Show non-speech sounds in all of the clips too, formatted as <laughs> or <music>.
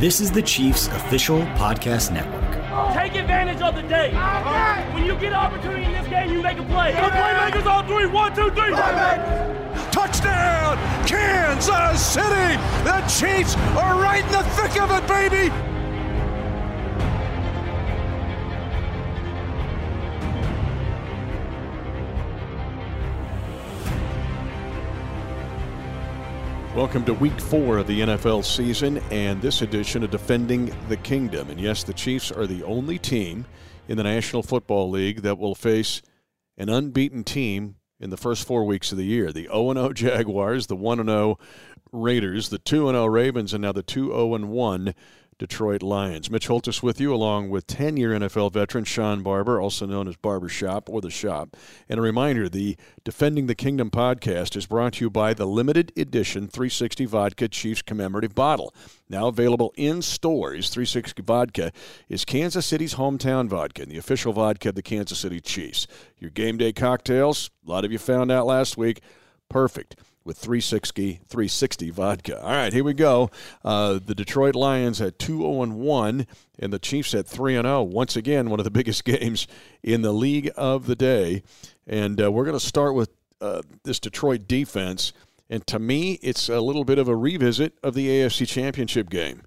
This is the Chiefs official podcast network. Take advantage of the day. When you get an opportunity in this game, you make a play. The playmakers on three. One, two, three. Touchdown, Kansas City! The Chiefs are right in the thick of it, baby! Welcome to week four of the NFL season and this edition of Defending the Kingdom. And yes, the Chiefs are the only team in the National Football League that will face an unbeaten team in the first four weeks of the year. The 0 0 <laughs> Jaguars, the 1 0 Raiders, the 2 0 Ravens, and now the 2 0 1 Detroit Lions. Mitch Holthus with you, along with 10 year NFL veteran Sean Barber, also known as Barber Shop or The Shop. And a reminder the Defending the Kingdom podcast is brought to you by the limited edition 360 Vodka Chiefs commemorative bottle. Now available in stores, 360 Vodka is Kansas City's hometown vodka and the official vodka of the Kansas City Chiefs. Your game day cocktails, a lot of you found out last week, perfect with 360 360 vodka. All right, here we go. Uh, the Detroit Lions had 2 0 1 and the Chiefs at 3 0. Once again, one of the <laughs> biggest games in the league of the day. And uh, we're going to start with uh, this Detroit defense. And to me, it's a little bit of a revisit of the AFC Championship game.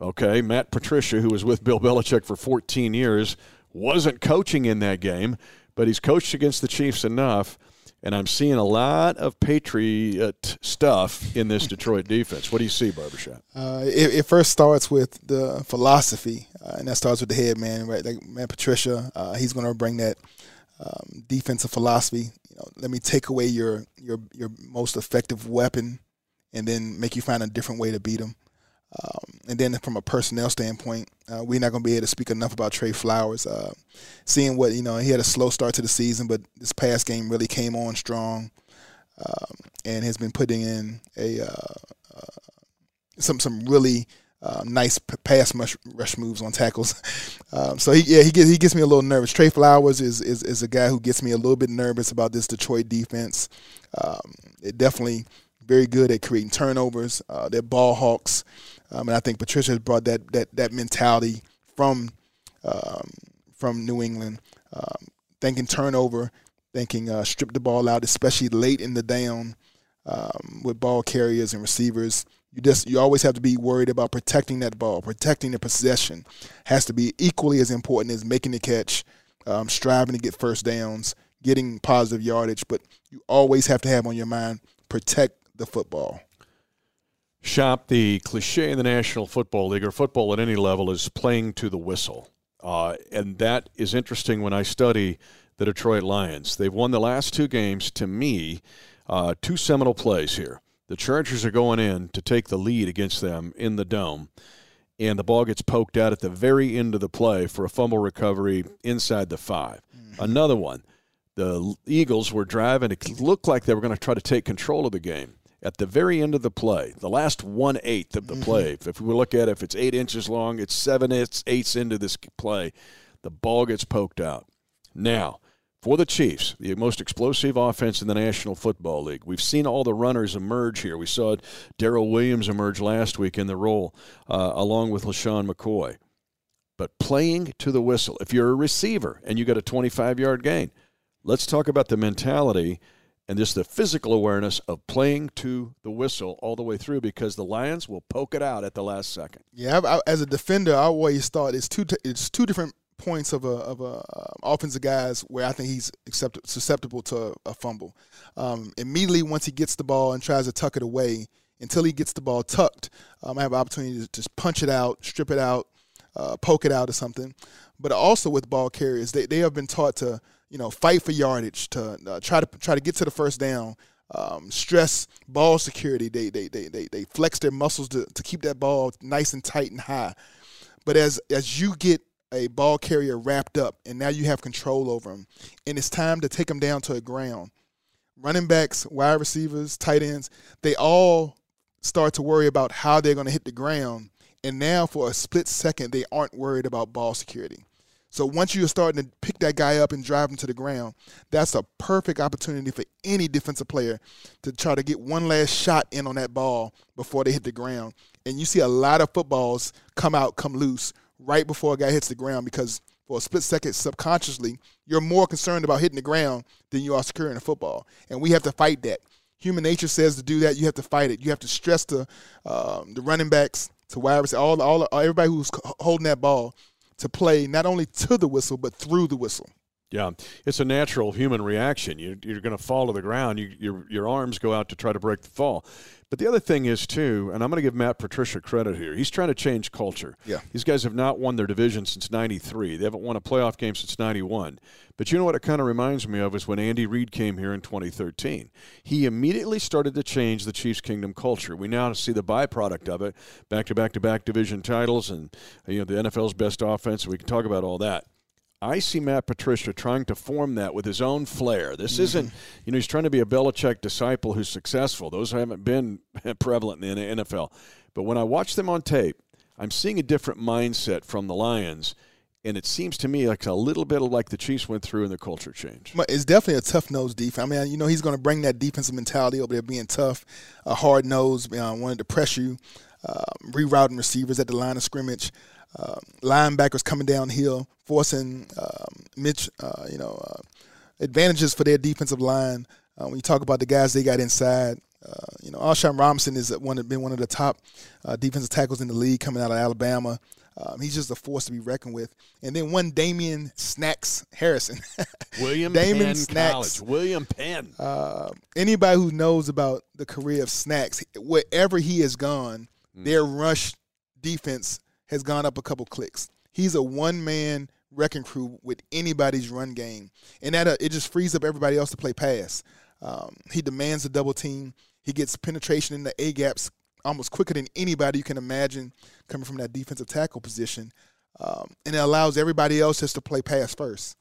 Okay, Matt Patricia, who was with Bill Belichick for 14 years, wasn't coaching in that game, but he's coached against the Chiefs enough and I'm seeing a lot of Patriot stuff in this <laughs> Detroit defense. What do you see, Barbershop? Uh, it, it, first starts with the philosophy, uh, and that starts with the head man, right? Like man, Patricia, uh, he's going to bring that um, defensive philosophy. You know, let me take away your your your most effective weapon, and then make you find a different way to beat them. Um, and then from a personnel standpoint, uh, we're not going to be able to speak enough about Trey Flowers. Uh, seeing what you know, he had a slow start to the season, but this past game really came on strong, um, and has been putting in a uh, uh some some really uh, nice pass rush rush moves on tackles. <laughs> Um, so he, yeah, he gets he gets me a little nervous. Trey Flowers is, is is a guy who gets me a little bit nervous about this Detroit defense. Um, it definitely very good at creating turnovers. Uh, they're ball hawks. Um, and I think Patricia has brought that that that mentality from um, from New England, um, thinking turnover, thinking uh, strip the ball out, especially late in the down um, with ball carriers and receivers. You just you always have to be worried about protecting that ball, protecting the possession has to be equally as important as making the catch, um, striving to get first downs, getting positive yardage. But you always have to have on your mind protect the football. Shop, the cliche in the National Football League or football at any level is playing to the whistle. Uh, and that is interesting when I study the Detroit Lions. They've won the last two games, to me, uh, two seminal plays here. The Chargers are going in to take the lead against them in the dome, and the ball gets poked out at the very end of the play for a fumble recovery inside the 5 mm-hmm. Another one, the Eagles were driving. It looked like they were going to try to take control of the game at the very end of the play, the last one eighth of the mm-hmm. play, if we look at it, if it's eight inches long, it's seven eighths, eighths into this play, the ball gets poked out. Now, for the Chiefs, the most explosive offense in the National Football League. We've seen all the runners emerge here. We saw Darrel Williams emerge last week in the role, uh, along with LeSean McCoy. But playing to the whistle, if you're a receiver and you got a 25 yard gain, let's talk about the mentality – and just the physical awareness of playing to the whistle all the way through because the Lions will poke it out at the last second. Yeah, I, as a defender, I always thought it's two it's two different points of a of a uh, offensive guys where I think he's accept, susceptible to a, fumble. Um, immediately once he gets the ball and tries to tuck it away, until he gets the ball tucked, um, I have an opportunity to just punch it out, strip it out, uh, poke it out or something. But also with ball carriers, they, they have been taught to you know, fight for yardage, to uh, try to try to get to the first down, um, stress ball security. They, they they they they flex their muscles to, to keep that ball nice and tight and high. But as as you get a ball carrier wrapped up, and now you have control over them, and it's time to take them down to the ground. Running backs, wide receivers, tight ends, they all start to worry about how they're going to hit the ground. And now, for a split second, they aren't worried about ball security. So once you're starting to pick that guy up and drive him to the ground, that's a perfect opportunity for any defensive player to try to get one last shot in on that ball before they hit the ground. And you see a lot of footballs come out, come loose right before a guy hits the ground because for a split second, subconsciously, you're more concerned about hitting the ground than you are securing the football. And we have to fight that. Human nature says to do that, you have to fight it. You have to stress the um, the running backs to wide receivers, all, all everybody who's holding that ball to play not only to the whistle but through the whistle. Yeah, it's a natural human reaction. You, are going to fall to the ground. You, your, your arms go out to try to break the fall. But the other thing is, too, and I'm going to give Matt Patricia credit here, he's trying to change culture. Yeah. These guys have not won their division since 93. They haven't won a playoff game since 91. But you know what it kind of reminds me of is when Andy Reid came here in 2013. He immediately started to change the Chiefs Kingdom culture. We now see the byproduct of it back to back to back division titles and you know the NFL's best offense. We can talk about all that. I see Matt Patricia trying to form that with his own flair. This mm-hmm. isn't, you know, he's trying to be a Belichick disciple who's successful. Those haven't been <laughs> prevalent in the NFL. But when I watch them on tape, I'm seeing a different mindset from the Lions. And it seems to me like a little bit of like the Chiefs went through in the culture change. It's definitely a tough nose defense. I mean, you know, he's going to bring that defensive mentality over there, being tough, a hard nose, know, wanting to press you, uh, rerouting receivers at the line of scrimmage uh, linebackers coming downhill, forcing um, Mitch, uh, you know, uh, advantages for their defensive line. Uh, when you talk about the guys they got inside, uh, you know, A'Shawn Robinson is one been one of the top defensive tackles in the league coming out of Alabama. Um, he's just a force to be reckoned with. And then one Damon Snacks Harrison. <laughs> William Damien Penn Snacks. College. William Penn. Uh, anybody who knows about the career of Snacks, wherever he has gone, mm. their rush defense has gone up a couple clicks. He's a one man wrecking crew with anybody's run game, and that uh, it just frees up everybody else to play pass. Um, he demands a double team. He gets penetration in the A gaps almost quicker than anybody you can imagine coming from that defensive tackle position, um, and it allows everybody else just to play pass first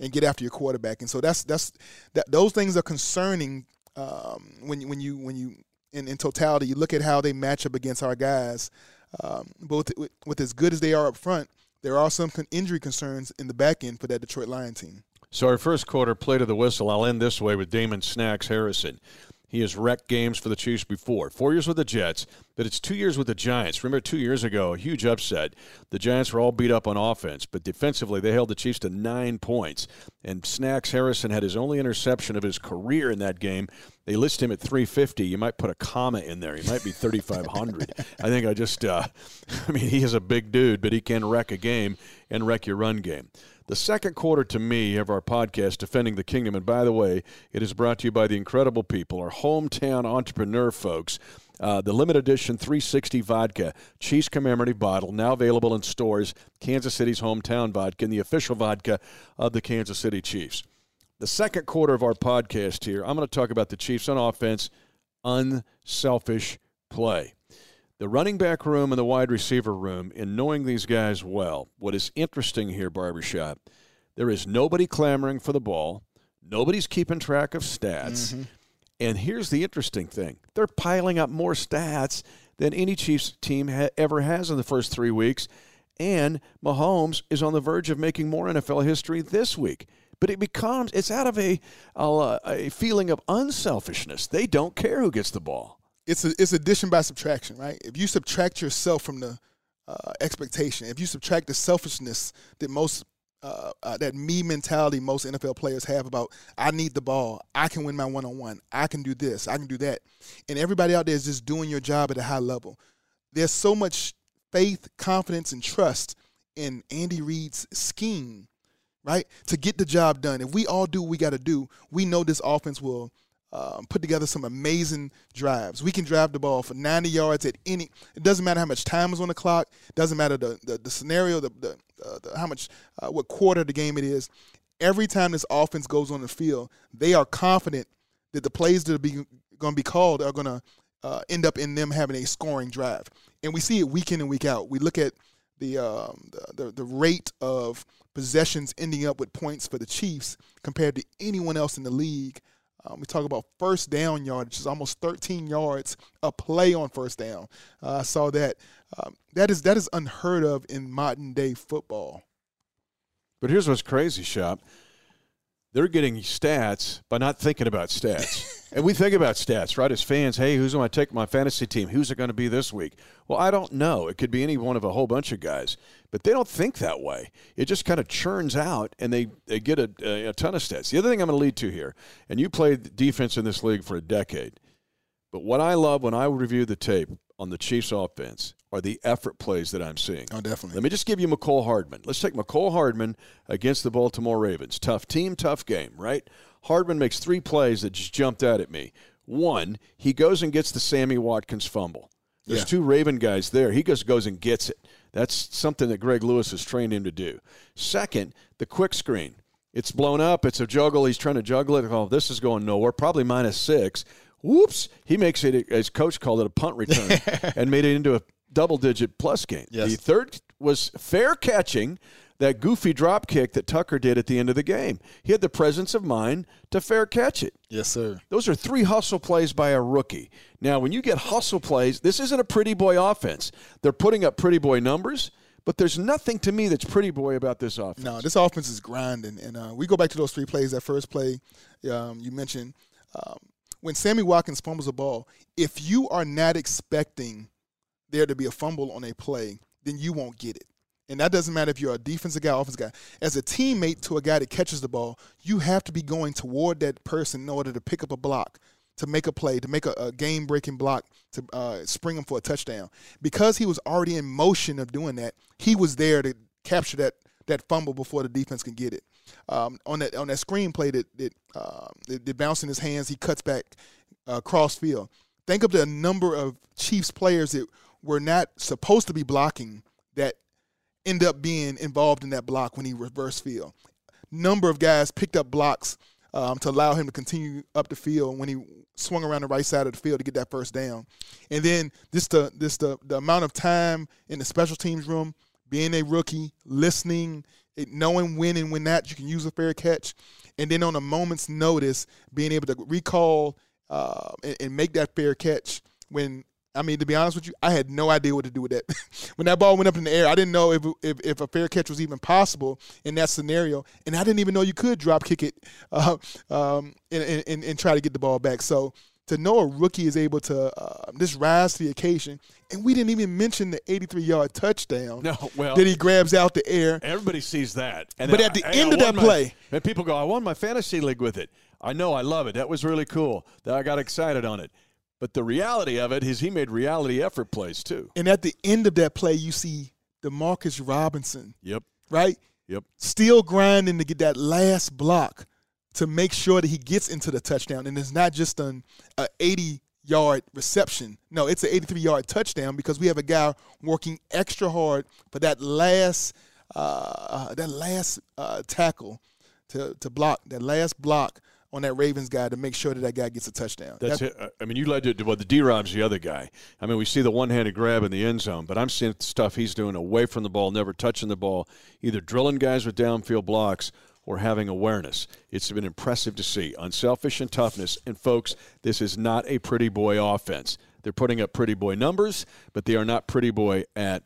and get after your quarterback. And so that's that's that. Those things are concerning um, when when you when you in, in totality you look at how they match up against our guys. Um, but with, with, as good as they are up front, there are some con- injury concerns in the back end for that Detroit Lion team. So our first quarter play to the whistle. I'll end this way with Damon Snacks Harrison. He has wrecked games for the Chiefs before. Four years with the Jets, but it's two years with the Giants. Remember, two years ago, a huge upset. The Giants were all beat up on offense, but defensively, they held the Chiefs to nine points. And Snacks Harrison had his only interception of his career in that game. They list him at 350. You might put a comma in there. He might be 3,500. I think I just, uh, <laughs> I mean, he is a big dude, but he can wreck a game and wreck your run game. The second quarter to me of our podcast, Defending the Kingdom, and by the way, it is brought to you by the incredible people, our hometown entrepreneur folks. Uh, the limited edition 360 vodka, Chiefs commemorative bottle, now available in stores. Kansas City's hometown vodka and the official vodka of the Kansas City Chiefs. The second quarter of our podcast here, I'm going to talk about the Chiefs on offense, unselfish play the running back room and the wide receiver room, in knowing these guys well, what is interesting here, Barbershop, there is nobody clamoring for the ball. Nobody's keeping track of stats. Mm-hmm. And here's the interesting thing they're piling up more stats than any Chiefs team ha- ever has in the first three weeks. And Mahomes is on the verge of making more NFL history this week. But it becomes, it's out of a, a, a feeling of unselfishness. They don't care who gets the ball it's a, it's addition by subtraction, right? If you subtract yourself from the uh, expectation, if you subtract the selfishness that most uh, uh, that me mentality most NFL players have about I need the ball, I can win my one on one, I can do this, I can do that, and everybody out there is just doing your job at a high level. There's so much faith, confidence, and trust in Andy Reid's scheme, right, to get the job done. If we all do what we got to do, we know this offense will um, put together some amazing drives. We can drive the ball for 90 yards at any. It doesn't matter how much time is on the clock. Doesn't matter the the, the scenario, the, the, uh, the how much uh, what quarter of the game it is. Every time this offense goes on the field, they are confident that the plays that are going to be called are going to uh, end up in them having a scoring drive. And we see it week in and week out. We look at the, um, the, the the rate of possessions ending up with points for the Chiefs compared to anyone else in the league. Um, we talk about first down yardage, is almost 13 yards a play on first down. Uh, I saw that. Um, that is that is unheard of in modern day football. But here's what's crazy, Shop. They're getting stats by not thinking about stats. <laughs> and we think about stats, right? As fans, hey, who's going to take my fantasy team? Who's it going to be this week? Well, I don't know. It could be any one of a whole bunch of guys. But they don't think that way. It just kind of churns out, and they, they get a, a, a ton of stats. The other thing I'm going to lead to here, and you played defense in this league for a decade, but what I love when I review the tape on the Chiefs offense are the effort plays that I'm seeing. Oh, definitely. Let me just give you Mecole Hardman. Let's take Mecole Hardman against the Baltimore Ravens. Tough team, tough game, right? Hardman makes three plays that just jumped out at me. One, he goes and gets the Sammy Watkins fumble. There's Yeah. two Raven guys there. He just goes and gets it. That's something that Greg Lewis has trained him to do. Second, the quick screen. It's blown up. It's a juggle. He's trying to juggle it. Oh, this is going nowhere. Probably minus six. Whoops. He makes it, as coach called it, a punt return <laughs> and made it into a double digit plus game. Yes. The third was fair catching that goofy drop kick that Tucker did at the end of the game. He had the presence of mind to fair catch it. Yes, sir. Those are three hustle plays by a rookie. Now, when you get hustle plays, this isn't a pretty boy offense. They're putting up pretty boy numbers, but there's nothing to me that's pretty boy about this offense. No, this offense is grinding, and uh, we go back to those three plays. That first play um, you mentioned, um, when Sammy Watkins fumbles a ball, if you are not expecting there to be a fumble on a play, then you won't get it. And that doesn't matter if you're a defensive guy, offensive guy. As a teammate to a guy that catches the ball, you have to be going toward that person in order to pick up a block, to make a play, to make a, a game-breaking block, to uh, spring him for a touchdown. Because he was already in motion of doing that, he was there to capture that that fumble before the defense can get it. Um, on that on that screenplay that that, uh, that, that in his hands, he cuts back uh, cross field. Think of the number of Chiefs players that were not supposed to be blocking that end up being involved in that block when he reverse field. Number of guys picked up blocks um, to allow him to continue up the field when he swung around the right side of the field to get that first down. And then this the this the the amount of time in the special teams room, being a rookie, listening, knowing when and when not you can use a fair catch, and then on a moment's notice being able to recall uh, and, and make that fair catch when I mean, to be honest with you, I had no idea what to do with that. <laughs> when that ball went up in the air, I didn't know if, if, if a fair catch was even possible in that scenario, and I didn't even know you could drop kick it <laughs> uh, um, and, and, and try to get the ball back. So to know a rookie is able to uh, just rise to the occasion, and we didn't even mention the 83-yard touchdown No, well- that he grabs out the air. Everybody sees that. And But at the end I of that my- play- and people go, I won my fantasy league with it. I know, I love it. That was really cool. That I got excited on it. But the reality of it is he made reality effort plays too. And at the end of that play, you see Demarcus Robinson, Yep. right? Yep. still grinding to get that last block to make sure that he gets into the touchdown. And it's not just an a 80 yard reception. No, it's an 83 yard touchdown because we have a guy working extra hard for that last uh, that last uh, tackle to to block that last block on that Ravens guy to make sure that that guy gets a touchdown. That's That- it. I mean, you led to well, the D Rob's the other guy. I mean, we see the one handed grab in the end zone, but I'm seeing stuff he's doing away from the ball, never touching the ball, either drilling guys with downfield blocks or having awareness. It's been impressive to see. Unselfish and toughness. And folks, this is not a pretty boy offense. They're putting up pretty boy numbers, but they are not pretty boy at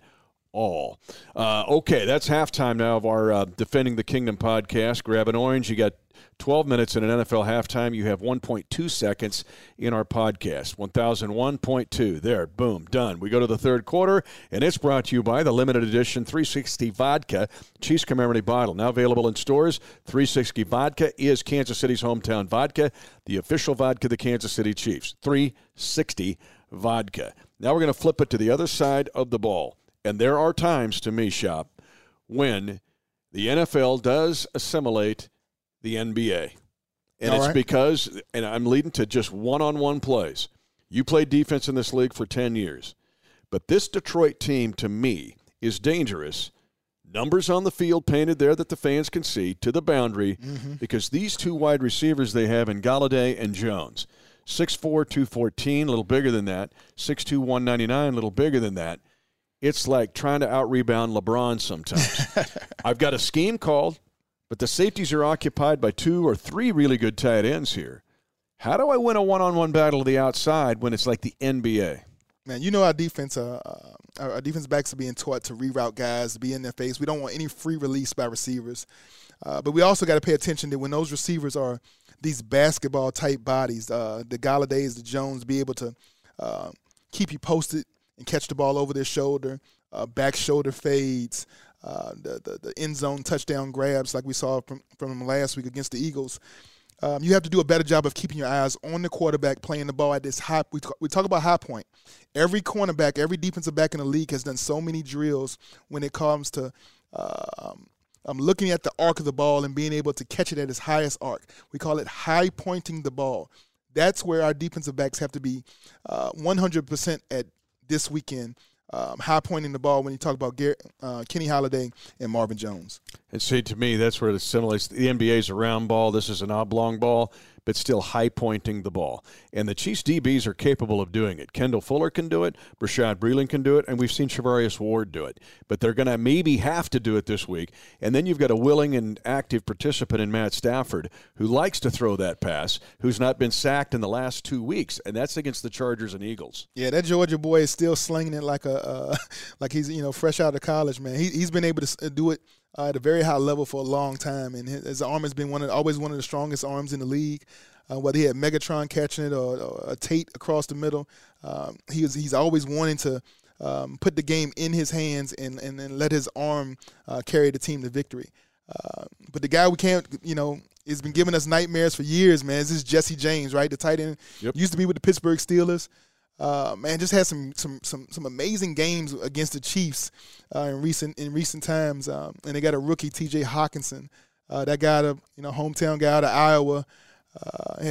all. Uh, okay, that's halftime now of our uh, Defending the Kingdom podcast. Grab an orange. You got 12 minutes in an NFL halftime. You have 1.2 seconds in our podcast. 1001.2. There, boom, done. We go to the third quarter, and it's brought to you by the limited edition 360 Vodka Chiefs Commemorative Bottle. Now available in stores. 360 Vodka is Kansas City's hometown vodka, the official vodka of the Kansas City Chiefs. 360 Vodka. Now we're going to flip it to the other side of the ball. And there are times, to me, Shop, when the NFL does assimilate the NBA. And All it's right. because, and I'm leading to just one on one plays. You played defense in this league for 10 years. But this Detroit team, to me, is dangerous. Numbers on the field painted there that the fans can see to the boundary mm-hmm. because these two wide receivers they have in Golladay and Jones. 6'4, 214, a little bigger than that. 6'2, 199, a little bigger than that. It's like trying to out rebound LeBron sometimes. <laughs> I've got a scheme called, but the safeties are occupied by two or three really good tight ends here. How do I win a one on one battle to the outside when it's like the NBA? man, you know our defense uh, uh, our, defense backs are being taught to reroute guys, to be in their face. We don't want any free release by receivers. Uh, but we also got to pay attention that when those receivers are these basketball type bodies, uh, the Golladays, the Jones, be able to uh, keep you posted and catch the ball over their shoulder, uh, back shoulder fades, uh, the, the, the end zone touchdown grabs like we saw from from them last week against the Eagles. Um, you have to do a better job of keeping your eyes on the quarterback playing the ball at this high. We we talk about high point. Every cornerback, every defensive back in the league has done so many drills when it comes to um, um, looking at the arc of the ball and being able to catch it at its highest arc. We call it high pointing the ball. That's where our defensive backs have to be uh, 100% at this weekend um, high pointing the ball when you talk about Gary, uh, Kenny Golladay and Marvin Jones. And see, to me, that's where it assimilates. The NBA is a round ball. This is an oblong ball but still high pointing the ball. And the Chiefs DBs are capable of doing it. Kendall Fuller can do it, Bashaud Breeland can do it, and we've seen Charvarius Ward do it. But they're going to maybe have to do it this week. And then you've got a willing and active participant in Matt Stafford who likes to throw that pass, who's not been sacked in the last two weeks, and that's against the Chargers and Eagles. Yeah, that Georgia boy is still slinging it like a uh, <laughs> like he's you know fresh out of college, man. He, he's been able to do it uh, at a very high level for a long time, and his, his arm has been one of always one of the strongest arms in the league. Uh, whether he had Megatron catching it or, or a Tate across the middle, um, he was he's always wanting to um, put the game in his hands and and, and let his arm uh, carry the team to victory. Uh, but the guy we can't, you know, has been giving us nightmares for years, man. This is Jesse James, right? The tight end yep. used to be with the Pittsburgh Steelers uh, man, just had some some some some amazing games against the Chiefs uh, in recent in recent times. Um, and they got a rookie, T.J. Hockenson, uh, that guy, a you know hometown guy out of Iowa, uh,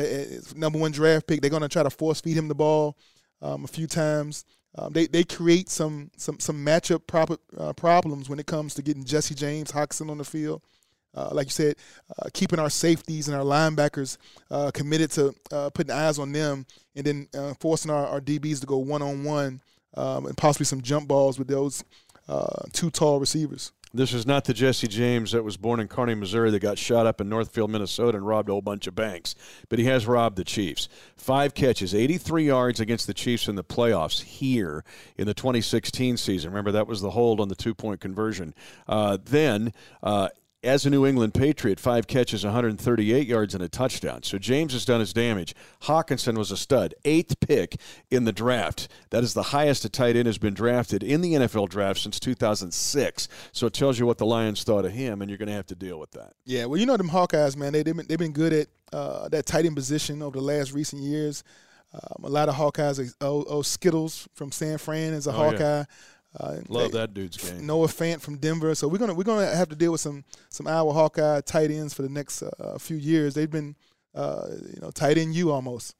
number one draft pick. They're gonna try to force feed him the ball um, a few times. Um, they they create some some some matchup uh, problems when it comes to getting Jesse James Hockenson on the field uh, like you said, uh, keeping our safeties and our linebackers uh, committed to uh, putting eyes on them, and then uh, forcing our, our, DBs to go one on one and possibly some jump balls with those uh, two tall receivers. This is not the Jesse James that was born in Kearney, Missouri, that got shot up in Northfield, Minnesota, and robbed a whole bunch of banks. But he has robbed the Chiefs. Five catches, 83 yards against the Chiefs in the playoffs here in the 2016 season. Remember, that was the hold on the two point conversion. Uh, then, uh, as a New England Patriot, five catches, 138 yards, and a touchdown. So James has done his damage. Hockenson was a stud, eighth pick in the draft. That is the highest a tight end has been drafted in the NFL draft since 2006. So it tells you what the Lions thought of him, and you're going to have to deal with that. Yeah, well, you know them Hawkeyes, man. They, they've, been, they've been good at uh, that tight end position over the last recent years. Um, a lot of Hawkeyes, oh, oh, Skittles from San Fran is a oh, Hawkeye. Yeah. Uh, Love they, that dude's game. Noah Fant from Denver. So we're gonna we're gonna have to deal with some some Iowa Hawkeye tight ends for the next uh, few years. They've been uh, you know tight end you almost.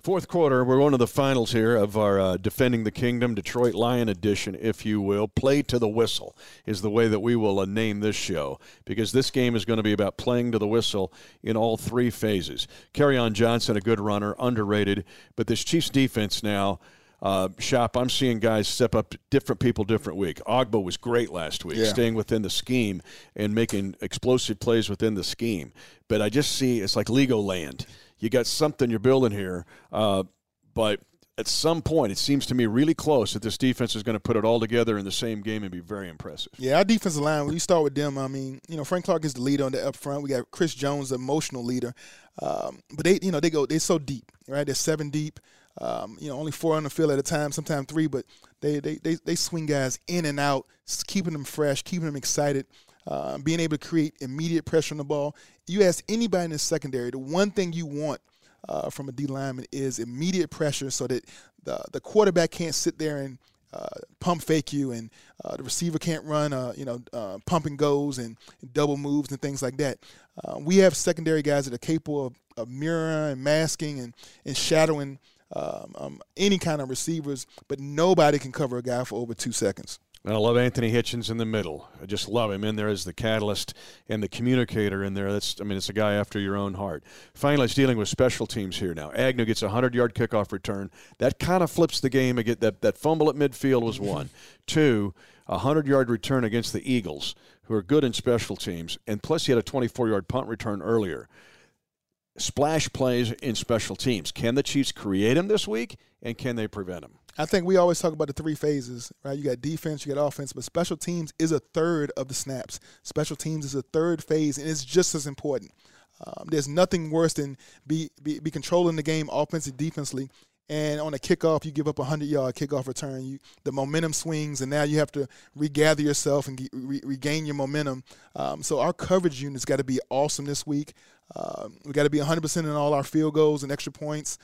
Fourth quarter, we're one of the finals here of our uh, Defending the Kingdom Detroit Lion edition, if you will. Play to the whistle is the way that we will uh, name this show because this game is going to be about playing to the whistle in all three phases. Kerryon Johnson, a good runner, underrated, but this Chiefs defense now uh, shop, I'm seeing guys step up, different people, different week. Ogbah was great last week, yeah. staying within the scheme and making explosive plays within the scheme. But I just see it's like Lego land. You got something you're building here, uh, but at some point, it seems to me really close that this defense is going to put it all together in the same game and be very impressive. Yeah, our defensive line, when you start with them, I mean, you know, Frank Clark is the leader on the up front. We got Chris Jones, the emotional leader. Um, but they, you know, they go, they're so deep, right? They're seven deep. Um, you know, only four on the field at a time, sometimes three, but they, they, they, they swing guys in and out, keeping them fresh, keeping them excited, uh, being able to create immediate pressure on the ball. You ask anybody in the secondary, the one thing you want uh, from a D lineman is immediate pressure so that the, the quarterback can't sit there and uh, pump fake you, and uh, the receiver can't run, uh, you know, uh, pump and goes and, double moves and things like that. Uh, we have secondary guys that are capable of, of mirroring and masking and, and shadowing um, um, any kind of receivers, but nobody can cover a guy for over two seconds. And I love Anthony Hitchens in the middle. I just love him in there as the catalyst and the communicator in there. That's I mean, it's a guy after your own heart. Finally, it's dealing with special teams here now. Agnew gets a hundred yard kickoff return. That kind of flips the game. Again, that that fumble at midfield was one. Two, a hundred yard return against the Eagles, who are good in special teams, and plus he had a twenty four yard punt return earlier splash plays in special teams. Can the Chiefs create them this week, and can they prevent them? I think we always talk about the three phases, right? You got defense, you got offense, but special teams is a third of the snaps. Special teams is a third phase, and it's just as important. Um, there's nothing worse than be, be, be controlling the game offensively, defensively, and on a kickoff you give up a 100 yard kickoff return you the momentum swings and now you have to regather yourself and re- regain your momentum um, so our coverage unit's got to be awesome this week uh, we got to be 100% in all our field goals and extra points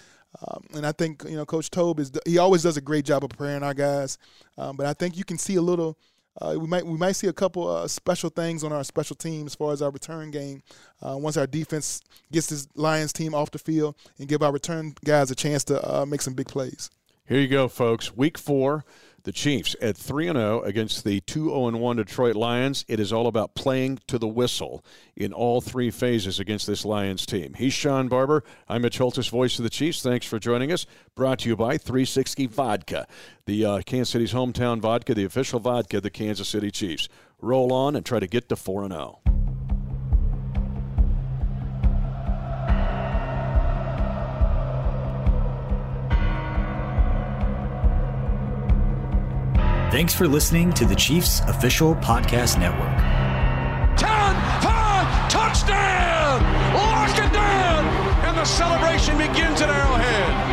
um, and I think you know Coach Toub is he always does a great job of preparing our guys, um, but I think you can see a little uh, we might we might see a couple uh, special things on our special team as far as our return game. Uh, once our defense gets this Lions team off the field and give our return guys a chance to uh, make some big plays. Here you go, folks. Week four, the Chiefs at 3 0 against the 2 0 1 Detroit Lions. It is all about playing to the whistle in all three phases against this Lions team. He's Sean Barber. I'm Mitch Holthus, voice of the Chiefs. Thanks for joining us. Brought to you by 360 Vodka, the uh, Kansas City's hometown vodka, the official vodka of the Kansas City Chiefs. Roll on and try to get to 4 0. Thanks for listening to the Chiefs Official Podcast Network. 10, 5, touchdown! Lock it down! And the celebration begins at Arrowhead.